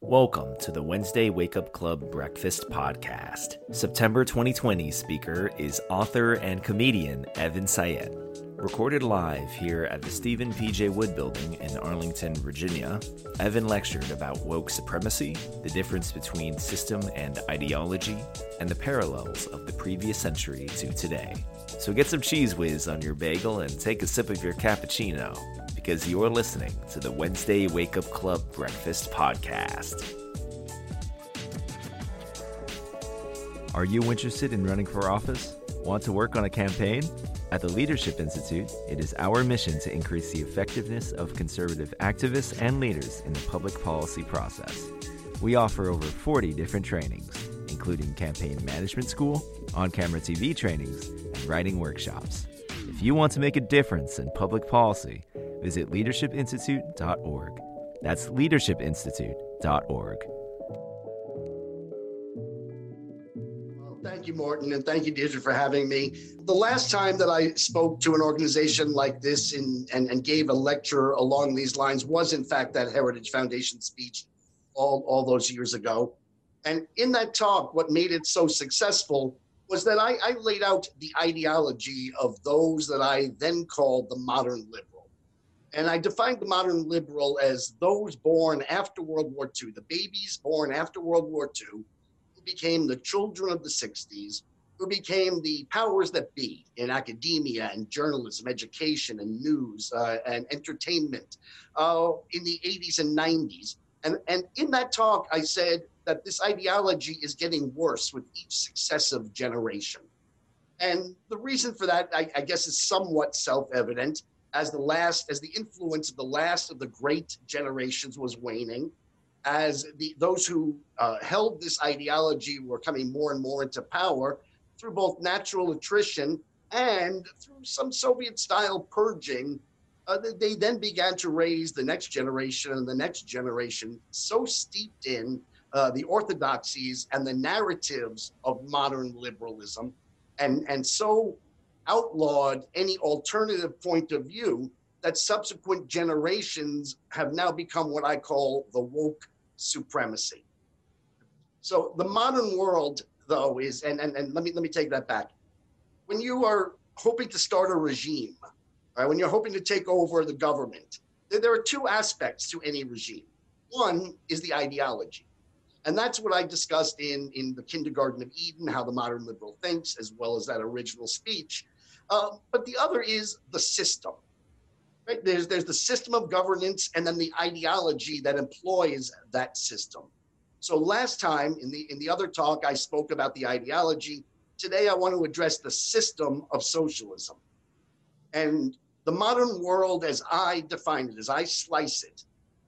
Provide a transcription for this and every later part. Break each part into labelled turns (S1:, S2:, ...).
S1: Welcome to the Wednesday Wake Up Club Breakfast Podcast. September 2020 speaker is author and comedian Evan Sayet. Recorded live here at the Stephen P.J. Wood Building in Arlington, Virginia, Evan lectured about woke supremacy, the difference between system and ideology, and the parallels of the previous century to today. So get some Cheez Whiz on your bagel and take a sip of your cappuccino because you're listening to the Wednesday Wake Up Club Breakfast Podcast. Are you interested in running for office? Want to work on a campaign? At the Leadership Institute, it is our mission to increase the effectiveness of conservative activists and leaders in the public policy process. We offer over 40 different trainings, including campaign management school, on camera TV trainings, and writing workshops. If you want to make a difference in public policy, visit leadershipinstitute.org. That's leadershipinstitute.org.
S2: Thank you, Morton, and thank you, Deirdre, for having me. The last time that I spoke to an organization like this in, and, and gave a lecture along these lines was, in fact, that Heritage Foundation speech all, all those years ago. And in that talk, what made it so successful was that I, I laid out the ideology of those that I then called the modern liberal. And I defined the modern liberal as those born after World War II, the babies born after World War II, who became the children of the 60s, who became the powers that be in academia and journalism, education and news uh, and entertainment uh, in the 80s and 90s. And, and in that talk, I said that this ideology is getting worse with each successive generation. And the reason for that, I, I guess, is somewhat self-evident. As the last, as the influence of the last of the great generations was waning, as the those who uh, held this ideology were coming more and more into power through both natural attrition and through some Soviet-style purging, uh, they then began to raise the next generation and the next generation so steeped in uh, the orthodoxies and the narratives of modern liberalism and, and so outlawed any alternative point of view that subsequent generations have now become what I call the woke supremacy. So the modern world, though, is and, and, and let me let me take that back. When you are hoping to start a regime, right, when you're hoping to take over the government, there, there are two aspects to any regime. One is the ideology. And that's what I discussed in, in the Kindergarten of Eden, how the modern liberal thinks, as well as that original speech. Um, but the other is the system. Right? There's, there's the system of governance and then the ideology that employs that system. So last time in the in the other talk, I spoke about the ideology. Today, I want to address the system of socialism. And the modern world, as I define it, as I slice it,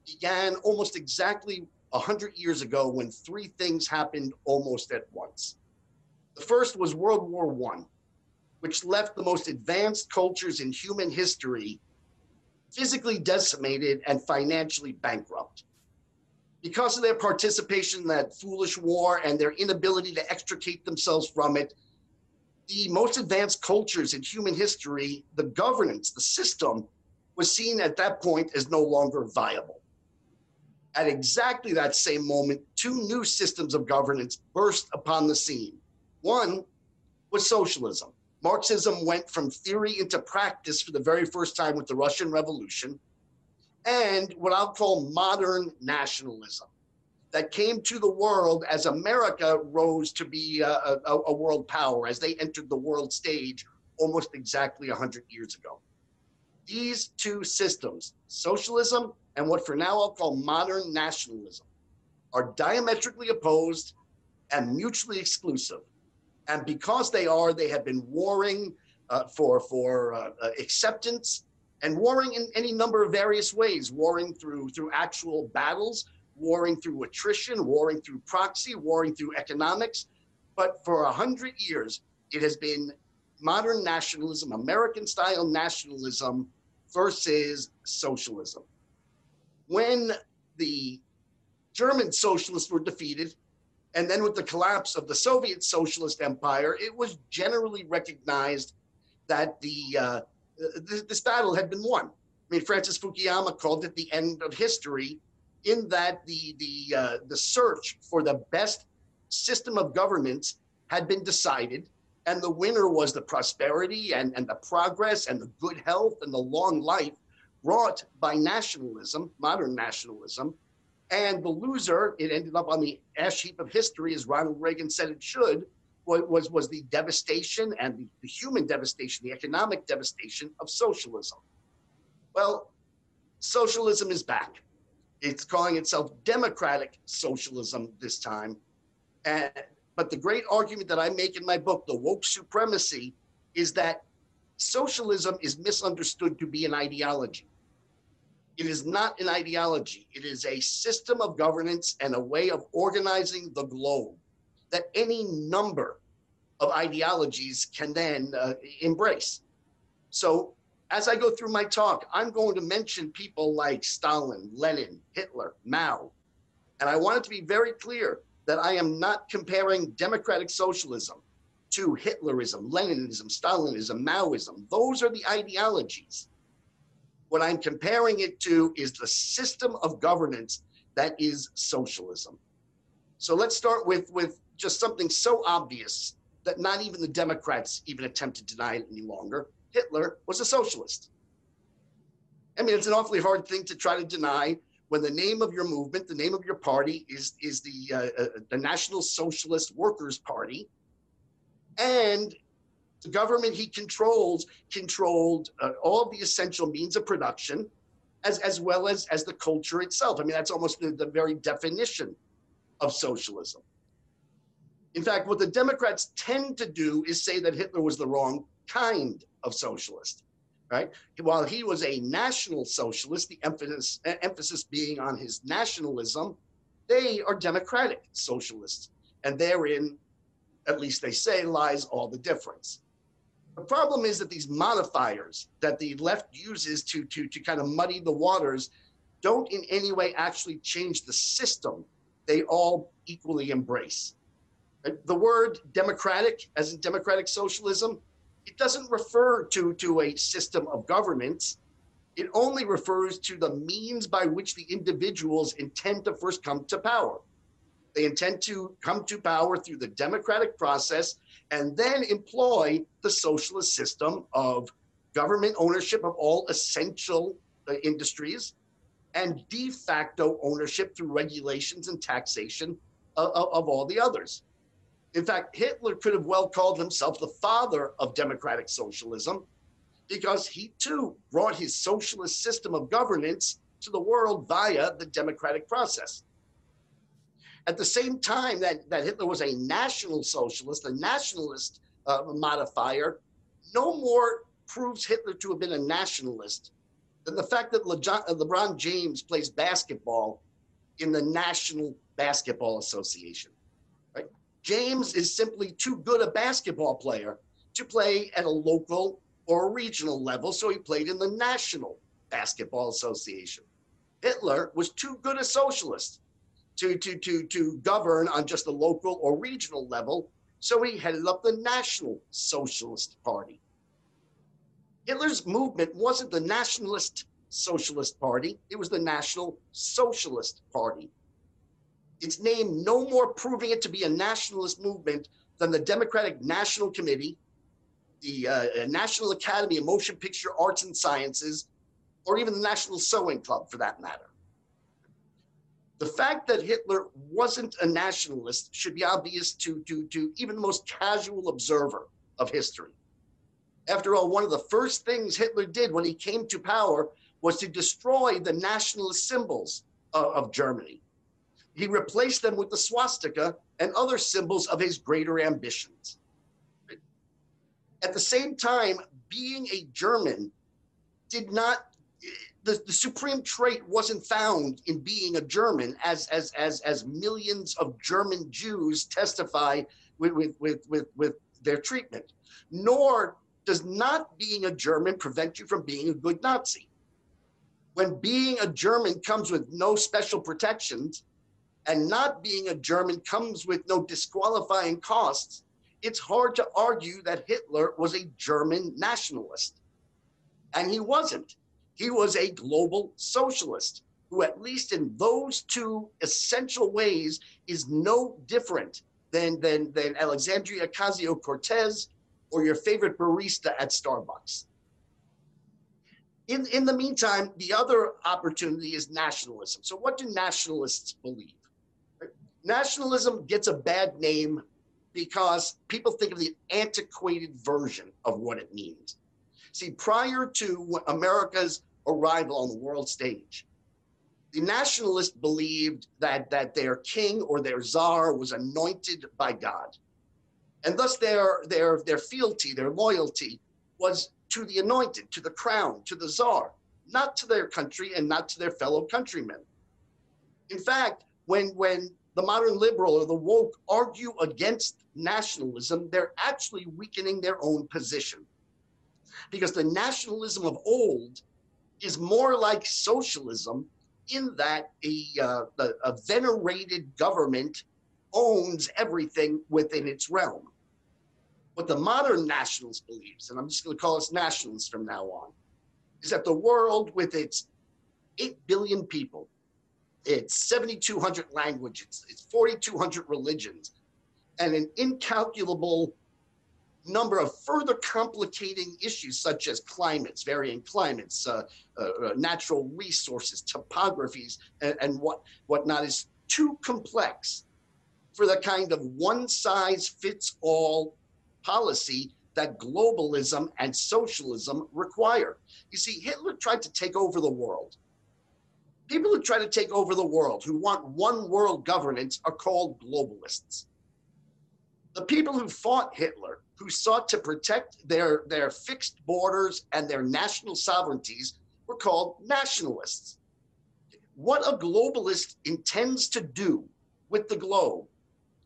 S2: began almost exactly 100 years ago when three things happened almost at once. The first was World War I, which left the most advanced cultures in human history physically decimated and financially bankrupt. Because of their participation in that foolish war and their inability to extricate themselves from it, the most advanced cultures in human history, the governance, the system, was seen at that point as no longer viable. At exactly that same moment, two new systems of governance burst upon the scene. One was socialism. Marxism went from theory into practice for the very first time with the Russian Revolution, and what I'll call modern nationalism that came to the world as America rose to be a, a, a world power, as they entered the world stage almost exactly 100 years ago. These two systems, socialism and what for now I'll call modern nationalism, are diametrically opposed and mutually exclusive. And because they are, they have been warring uh, for, for uh, uh, acceptance and warring in any number of various ways, warring through, through actual battles, warring through attrition, warring through proxy, warring through economics. But for a hundred years, it has been modern nationalism, American style nationalism versus socialism when the German socialists were defeated, and then with the collapse of the Soviet socialist empire, it was generally recognized that the uh, th- this battle had been won. I mean, Francis Fukuyama called it the end of history in that the the uh, the search for the best system of governance had been decided, and the winner was the prosperity and, and the progress and the good health and the long life brought by nationalism, modern nationalism. And the loser, it ended up on the ash heap of history, as Ronald Reagan said it should, was, was the devastation and the, the human devastation, the economic devastation of socialism. Well, socialism is back. It's calling itself democratic socialism this time. And, but the great argument that I make in my book, The Woke Supremacy, is that socialism is misunderstood to be an ideology. It is not an ideology. It is a system of governance and a way of organizing the globe that any number of ideologies can then uh, embrace. So as I go through my talk, I'm going to mention people like Stalin, Lenin, Hitler, Mao. And I want it to be very clear that I am not comparing democratic socialism to Hitlerism, Leninism, Stalinism, Maoism. Those are the ideologies. What I'm comparing it to is the system of governance that is socialism. So let's start with, with just something so obvious that not even the Democrats even attempt to deny it any longer. Hitler was a socialist. I mean, it's an awfully hard thing to try to deny when the name of your movement, the name of your party is, is the, uh, uh, the National Socialist Workers' Party. And the government he controls controlled uh, all the essential means of production as, as well as, as the culture itself. I mean, that's almost the, the very definition of socialism. In fact, what the Democrats tend to do is say that Hitler was the wrong kind of socialist right? While he was a national socialist, the emphasis, emphasis being on his nationalism, they are democratic socialists. And therein, at least they say, lies all the difference. The problem is that these modifiers that the left uses to, to, to kind of muddy the waters don't in any way actually change the system they all equally embrace. The word democratic, as in democratic socialism, it doesn't refer to, to a system of governance. It only refers to the means by which the individuals intend to first come to power. They intend to come to power through the democratic process and then employ the socialist system of government ownership of all essential uh, industries and de facto ownership through regulations and taxation of, of, of all the others. In fact, Hitler could have well called himself the father of democratic socialism because he too brought his socialist system of governance to the world via the democratic process. At the same time that, that Hitler was a national socialist, a nationalist uh, modifier, no more proves Hitler to have been a nationalist than the fact that Le- LeBron James plays basketball in the National Basketball Association. Right? James is simply too good a basketball player to play at a local or a regional level, so he played in the National Basketball Association. Hitler was too good a socialist to, to, to, to govern on just a local or regional level, so he headed up the National Socialist Party. Hitler's movement wasn't the Nationalist Socialist Party, it was the National Socialist Party its name no more proving it to be a nationalist movement than the Democratic National Committee, the uh, National Academy of Motion Picture Arts and Sciences, or even the National Sewing Club for that matter. The fact that Hitler wasn't a nationalist should be obvious to, to, to even the most casual observer of history. After all, one of the first things Hitler did when he came to power was to destroy the nationalist symbols of, of Germany he replaced them with the swastika and other symbols of his greater ambitions. At the same time, being a German did not the, the supreme trait wasn't found in being a German, as as as as millions of German Jews testify with with with with, with their treatment. Nor does not being a German prevent you from being a good Nazi. When being a German comes with no special protections, and not being a German comes with no disqualifying costs, it's hard to argue that Hitler was a German nationalist. And he wasn't. He was a global socialist. who, at least in those two essential ways, is no different than, than, than Alexandria Ocasio Cortez or your favorite barista at Starbucks. In, in the meantime, the other opportunity is nationalism. So, what do nationalists believe? Nationalism gets a bad name because people think of the antiquated version of what it means. See, prior to America's arrival on the world stage, the nationalists believed that, that their king or their czar was anointed by God. And thus their, their, their fealty, their loyalty was to the anointed, to the crown, to the czar, not to their country and not to their fellow countrymen. In fact, when, when the modern liberal or the woke argue against nationalism, they're actually weakening their own position. Because the nationalism of old is more like socialism in that a, uh, a, a venerated government owns everything within its realm. What the modern nationalist believes, and I'm just going to call us nationalists from now on, is that the world with its 8 billion people, its 7,200 languages, its 4,200 religions, and an incalculable number of further complicating issues such as climates, varying climates, uh, uh, uh, natural resources, topographies, and, and what whatnot is too complex for the kind of one size fits all policy that globalism and socialism require. You see, Hitler tried to take over the world. People who try to take over the world, who want one world governance, are called globalists. The people who fought Hitler who sought to protect their, their fixed borders and their national sovereignties were called nationalists. What a globalist intends to do with the globe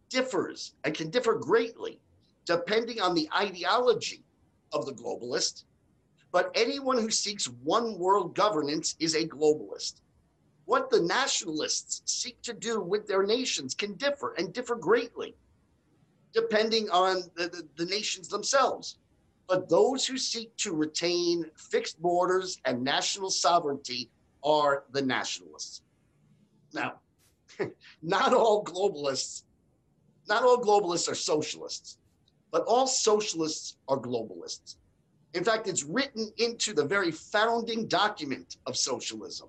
S2: differs and can differ greatly depending on the ideology of the globalist. But anyone who seeks one world governance is a globalist. What the nationalists seek to do with their nations can differ and differ greatly depending on the, the, the nations themselves. But those who seek to retain fixed borders and national sovereignty are the nationalists. Now, not all globalists, not all globalists are socialists, but all socialists are globalists. In fact, it's written into the very founding document of socialism.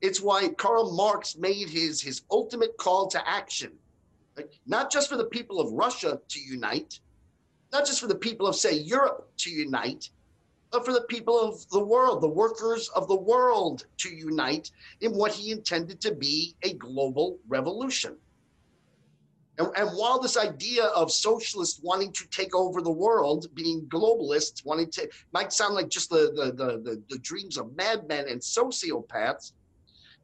S2: It's why Karl Marx made his, his ultimate call to action not just for the people of Russia to unite, not just for the people of, say, Europe to unite, but for the people of the world, the workers of the world to unite in what he intended to be a global revolution. And, and, while this idea of socialists wanting to take over the world, being globalists, wanting to, might sound like just the, the, the, the, the dreams of madmen and sociopaths,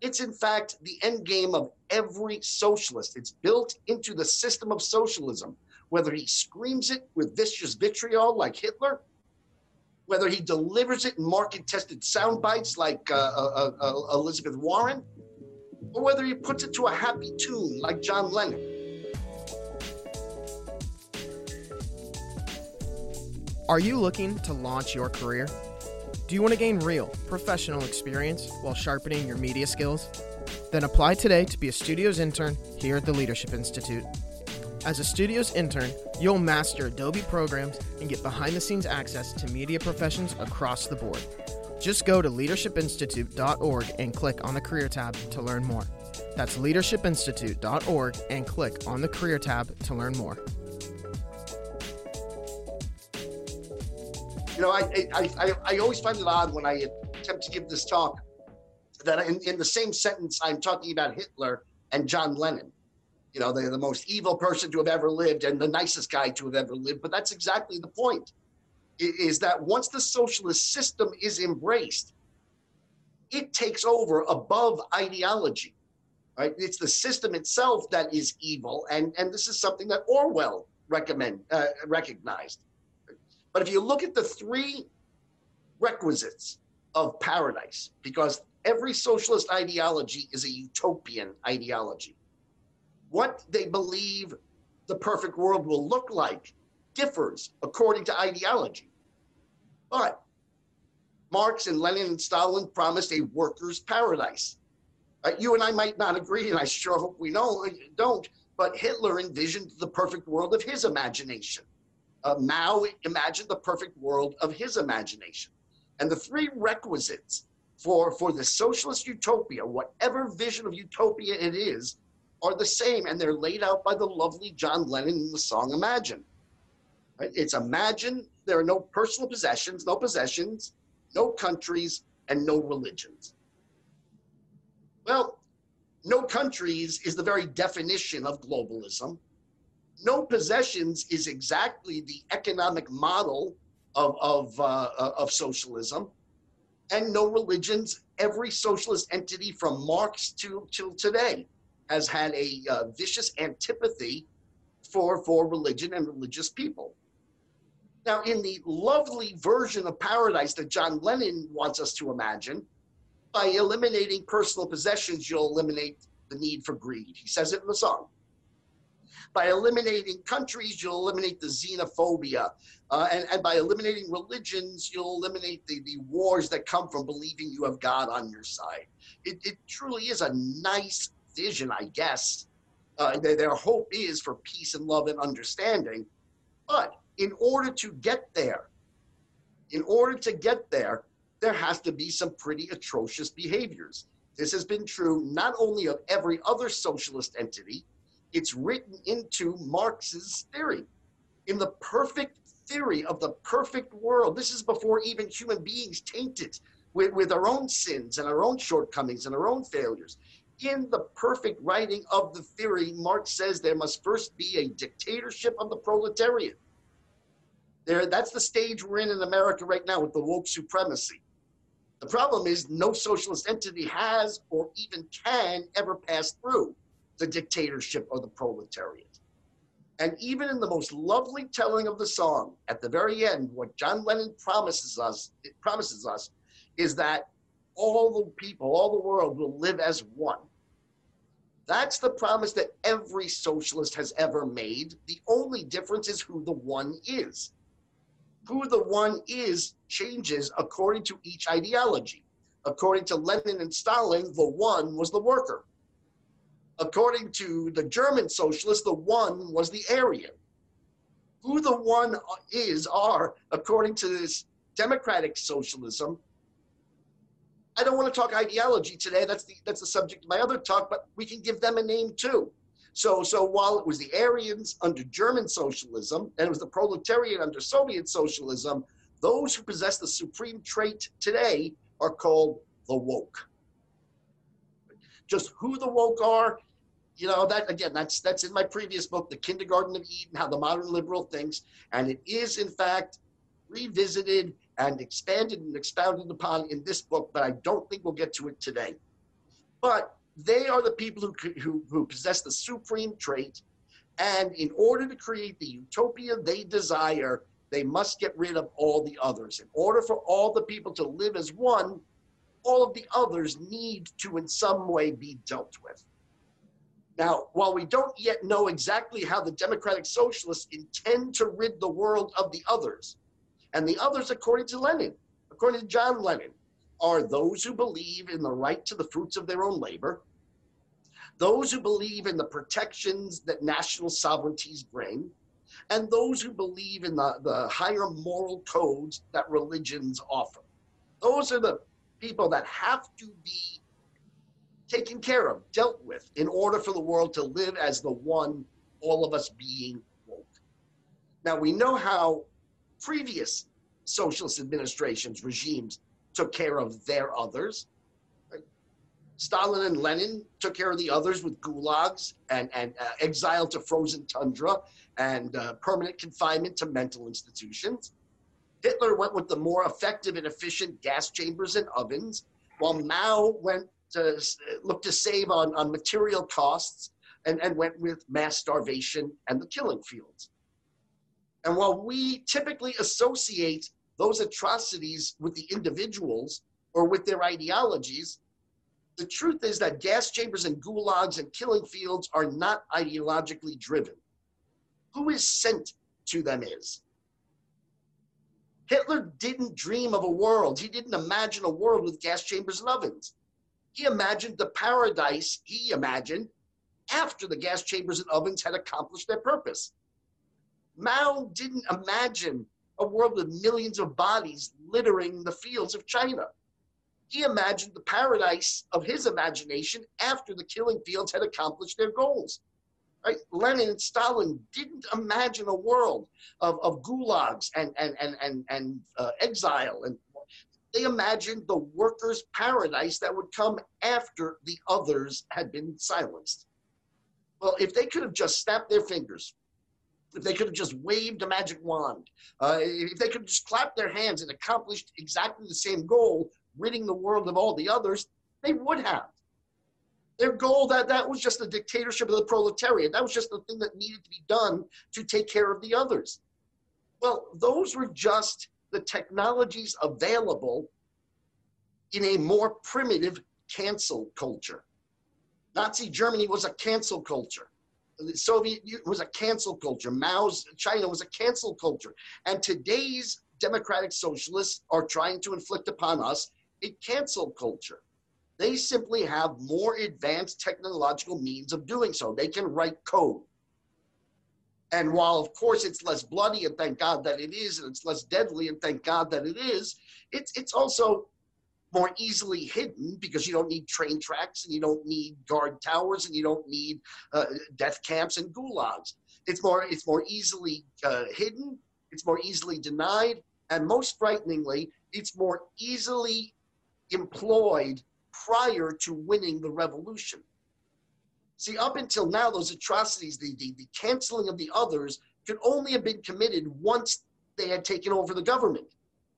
S2: it's in fact the end game of every socialist. It's built into the system of socialism, whether he screams it with vicious vitriol like Hitler, whether he delivers it in market tested sound bites like uh, uh, uh, uh, Elizabeth Warren, or whether he puts it to a happy tune like John Lennon.
S3: Are you looking to launch your career? Do you want to gain real, professional experience while sharpening your media skills? Then apply today to be a studios intern here at the Leadership Institute. As a studios intern, you'll master Adobe programs and get behind the scenes access to media professions across the board. Just go to leadershipinstitute.org and click on the career tab to learn more. That's leadershipinstitute.org and click on the career tab to learn more.
S2: You know, I, I, I, I always find it odd when I attempt to give this talk that in, in the same sentence I'm talking about Hitler and John Lennon. You know, they're the most evil person to have ever lived and the nicest guy to have ever lived. But that's exactly the point is that once the socialist system is embraced, it takes over above ideology. Right? It's the system itself that is evil, and and this is something that Orwell recommend uh, recognized. But if you look at the three requisites of paradise, because every socialist ideology is a utopian ideology, what they believe the perfect world will look like differs according to ideology. But Marx and Lenin and Stalin promised a workers' paradise. Uh, you and I might not agree, and I sure hope we don't, but Hitler envisioned the perfect world of his imagination. Uh, Mao imagined the perfect world of his imagination. And the three requisites for, for the socialist utopia, whatever vision of utopia it is, are the same, and they're laid out by the lovely John Lennon in the song Imagine. It's imagine there are no personal possessions, no possessions, no countries, and no religions. Well, no countries is the very definition of globalism. No possessions is exactly the economic model of, of, uh, of socialism. And no religions, every socialist entity from Marx to till today has had a uh, vicious antipathy for, for religion and religious people. Now, in the lovely version of paradise that John Lennon wants us to imagine, by eliminating personal possessions, you'll eliminate the need for greed. He says it in the song. By eliminating countries, you'll eliminate the xenophobia. Uh, and, and by eliminating religions, you'll eliminate the, the wars that come from believing you have God on your side. It, it truly is a nice vision, I guess. Uh, their, their hope is for peace and love and understanding. But in order to get there, in order to get there, there has to be some pretty atrocious behaviors. This has been true not only of every other socialist entity, it's written into Marx's theory. In the perfect theory of the perfect world, this is before even human beings tainted with, with our own sins and our own shortcomings and our own failures. In the perfect writing of the theory, Marx says there must first be a dictatorship of the proletariat. There, that's the stage we're in in America right now with the woke supremacy. The problem is no socialist entity has or even can ever pass through the dictatorship of the proletariat. And even in the most lovely telling of the song, at the very end, what John Lennon promises us, it promises us, is that all the people, all the world will live as one. That's the promise that every socialist has ever made. The only difference is who the one is who the one is changes according to each ideology. According to Lenin and Stalin, the one was the worker. According to the German socialists, the one was the Aryan. Who the one is are, according to this democratic socialism, I don't want to talk ideology today. That's the that's the subject of my other talk, but we can give them a name too. So, so while it was the Aryans under German socialism and it was the proletariat under Soviet socialism, those who possess the supreme trait today are called the woke. Just who the woke are, you know, that again, that's that's in my previous book, The Kindergarten of Eden, How the Modern Liberal Thinks. And it is, in fact, revisited and expanded and expounded upon in this book, but I don't think we'll get to it today. But they are the people who, who, who possess the supreme trait. And in order to create the utopia they desire, they must get rid of all the others. In order for all the people to live as one, all of the others need to, in some way, be dealt with. Now, while we don't yet know exactly how the Democratic Socialists intend to rid the world of the others, and the others, according to Lenin, according to John Lennon, are those who believe in the right to the fruits of their own labor, those who believe in the protections that national sovereignties bring, and those who believe in the, the higher moral codes that religions offer. Those are the people that have to be taken care of, dealt with, in order for the world to live as the one, all of us being woke. Now, we know how previous socialist administrations, regimes, took care of their others. Stalin and Lenin took care of the others with gulags and, and uh, exile to frozen tundra and uh, permanent confinement to mental institutions. Hitler went with the more effective and efficient gas chambers and ovens, while Mao went to look to save on, on material costs and, and went with mass starvation and the killing fields. And while we typically associate those atrocities with the individuals or with their ideologies, the truth is that gas chambers and gulags and killing fields are not ideologically driven. Who is sent to them is. Hitler didn't dream of a world. He didn't imagine a world with gas chambers and ovens. He imagined the paradise he imagined after the gas chambers and ovens had accomplished their purpose. Mao didn't imagine a world with millions of bodies littering the fields of China. He imagined the paradise of his imagination after the killing fields had accomplished their goals. Right? Lenin and Stalin didn't imagine a world of, of gulags and, and, and, and, and uh, exile. And they imagined the workers' paradise that would come after the others had been silenced. Well, if they could have just snapped their fingers, if they could have just waved a magic wand, uh, if they could have just clapped their hands and accomplished exactly the same goal, ridding the world of all the others, they would have. Their goal that that was just the dictatorship of the proletariat. That was just the thing that needed to be done to take care of the others. Well, those were just the technologies available in a more primitive cancel culture. Nazi Germany was a cancel culture. The Soviet was a cancel culture. Mao's China was a cancel culture. And today's democratic socialists are trying to inflict upon us a cancel culture. They simply have more advanced technological means of doing so. They can write code. And while, of course, it's less bloody, and thank God that it is, and it's less deadly, and thank God that it is, it's, it's also more easily hidden because you don't need train tracks and you don't need guard towers and you don't need uh, death camps and gulags. It's more it's more easily uh, hidden. It's more easily denied, and most frighteningly, it's more easily employed prior to winning the revolution. See, up until now, those atrocities, the, the, the canceling of the others, could only have been committed once they had taken over the government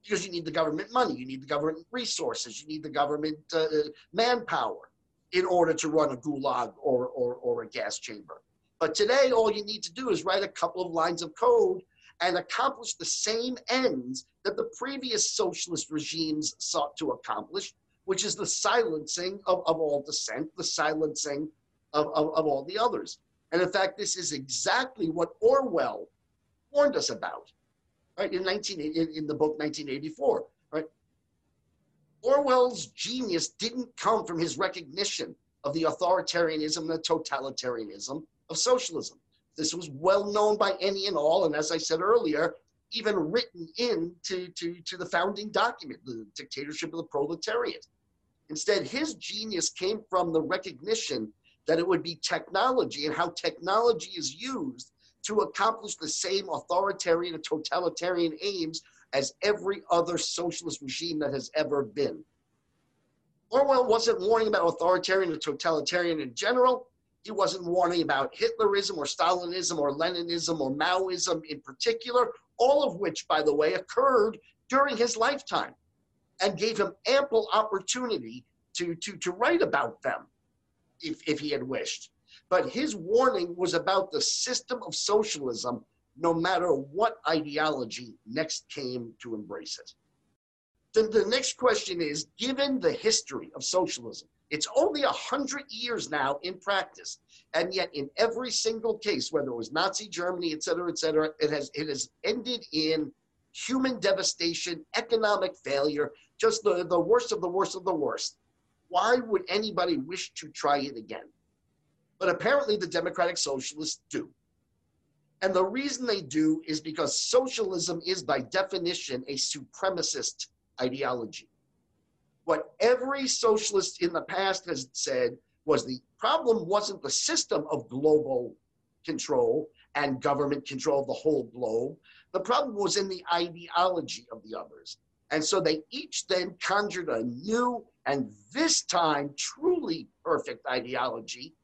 S2: because you need the government money, you need the government resources, you need the government uh, uh, manpower in order to run a gulag or, or, or a gas chamber. But today, all you need to do is write a couple of lines of code and accomplish the same ends that the previous socialist regimes sought to accomplish, which is the silencing of, of all dissent, the silencing of, of, of all the others. And in fact, this is exactly what Orwell warned us about right? In 19, in, in the book 1984, right? Orwell's genius didn't come from his recognition of the authoritarianism, the totalitarianism of socialism. This was well known by any and all, and as I said earlier, even written into to, to the founding document, the dictatorship of the proletariat. Instead, his genius came from the recognition that it would be technology and how technology is used to accomplish the same authoritarian and totalitarian aims as every other socialist regime that has ever been. Orwell wasn't warning about authoritarian and totalitarian in general. He wasn't warning about Hitlerism or Stalinism or Leninism or Maoism in particular, all of which, by the way, occurred during his lifetime and gave him ample opportunity to, to, to write about them if, if he had wished. But his warning was about the system of socialism, no matter what ideology next came to embrace it. Then the next question is given the history of socialism, it's only a hundred years now in practice, and yet in every single case, whether it was Nazi Germany, et cetera, et cetera, it has it has ended in human devastation, economic failure, just the, the worst of the worst of the worst. Why would anybody wish to try it again? But apparently, the Democratic Socialists do. And the reason they do is because socialism is, by definition, a supremacist ideology. What every socialist in the past has said was the problem wasn't the system of global control and government control of the whole globe. The problem was in the ideology of the others. And so they each then conjured a new and this time truly perfect ideology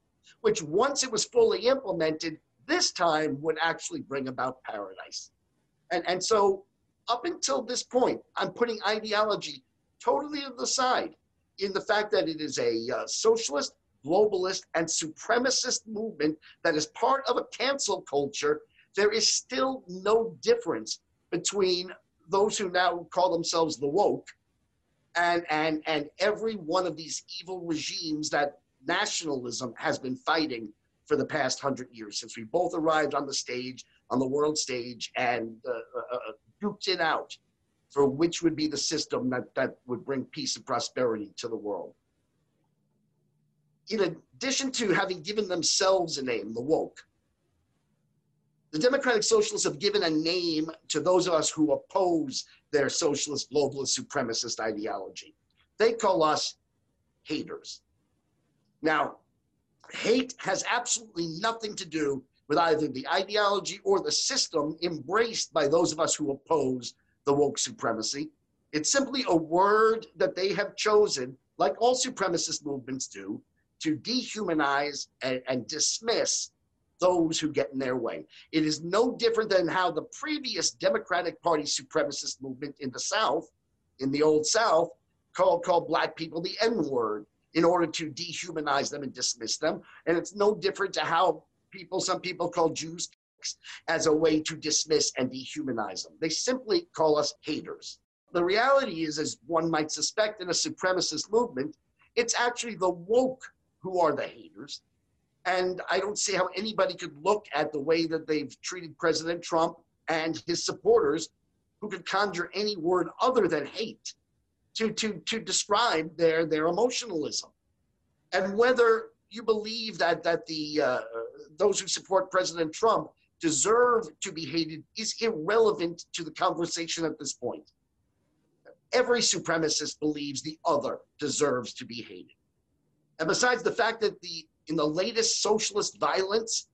S2: which once it was fully implemented, this time would actually bring about paradise. And, and so up until this point, I'm putting ideology totally to the side in the fact that it is a uh, socialist, globalist, and supremacist movement that is part of a cancel culture. There is still no difference between those who now call themselves the woke and, and, and every one of these evil regimes that nationalism has been fighting for the past hundred years since we both arrived on the stage, on the world stage, and uh, uh, uh, duked it out for which would be the system that, that would bring peace and prosperity to the world. in addition to having given themselves a name, the woke, the Democratic Socialists have given a name to those of us who oppose their socialist, globalist, supremacist ideology. They call us haters. Now, hate has absolutely nothing to do with either the ideology or the system embraced by those of us who oppose the woke supremacy. It's simply a word that they have chosen, like all supremacist movements do, to dehumanize and, and dismiss those who get in their way. It is no different than how the previous Democratic Party supremacist movement in the South, in the old South, called, called black people the N word in order to dehumanize them and dismiss them. And it's no different to how people, some people call Jews as a way to dismiss and dehumanize them. They simply call us haters. The reality is, as one might suspect in a supremacist movement, it's actually the woke who are the haters. And I don't see how anybody could look at the way that they've treated President Trump and his supporters who could conjure any word other than hate to, to, to describe their, their emotionalism. And whether you believe that, that the, uh, those who support President Trump deserve to be hated is irrelevant to the conversation at this point. Every supremacist believes the other deserves to be hated. And besides the fact that the in the latest socialist violence,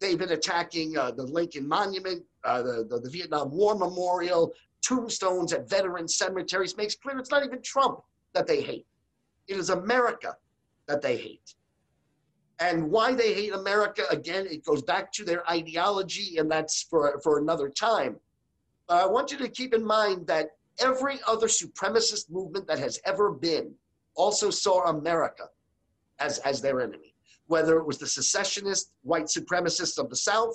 S2: they've been attacking uh, the Lincoln Monument, uh, the, the, the Vietnam War Memorial, tombstones at veteran cemeteries makes clear it's not even Trump that they hate. It is America that they hate. And why they hate America, again, it goes back to their ideology, and that's for, for another time. But I want you to keep in mind that every other supremacist movement that has ever been also saw America as, as their enemy, whether it was the secessionist white supremacists of the South,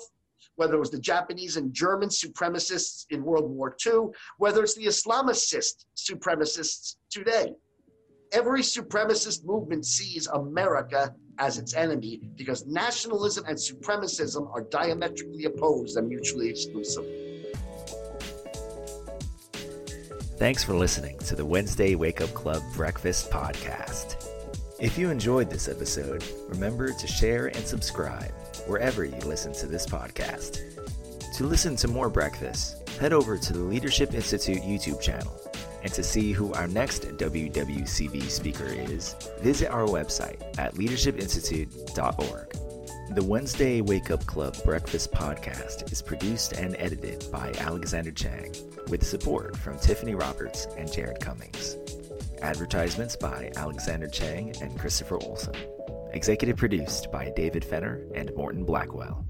S2: whether it was the Japanese and German supremacists in World War II, whether it's the Islamicist supremacists today. Every supremacist movement sees America as its enemy because nationalism and supremacism are diametrically opposed and mutually exclusive.
S1: Thanks for listening to the Wednesday Wake Up Club Breakfast Podcast. If you enjoyed this episode, remember to share and subscribe wherever you listen to this podcast. To listen to more breakfast, head over to the Leadership Institute YouTube channel. And to see who our next WWCB speaker is, visit our website at leadershipinstitute.org. The Wednesday Wake Up Club Breakfast Podcast is produced and edited by Alexander Chang with support from Tiffany Roberts and Jared Cummings. Advertisements by Alexander Chang and Christopher Olson. Executive produced by David Fenner and Morton Blackwell.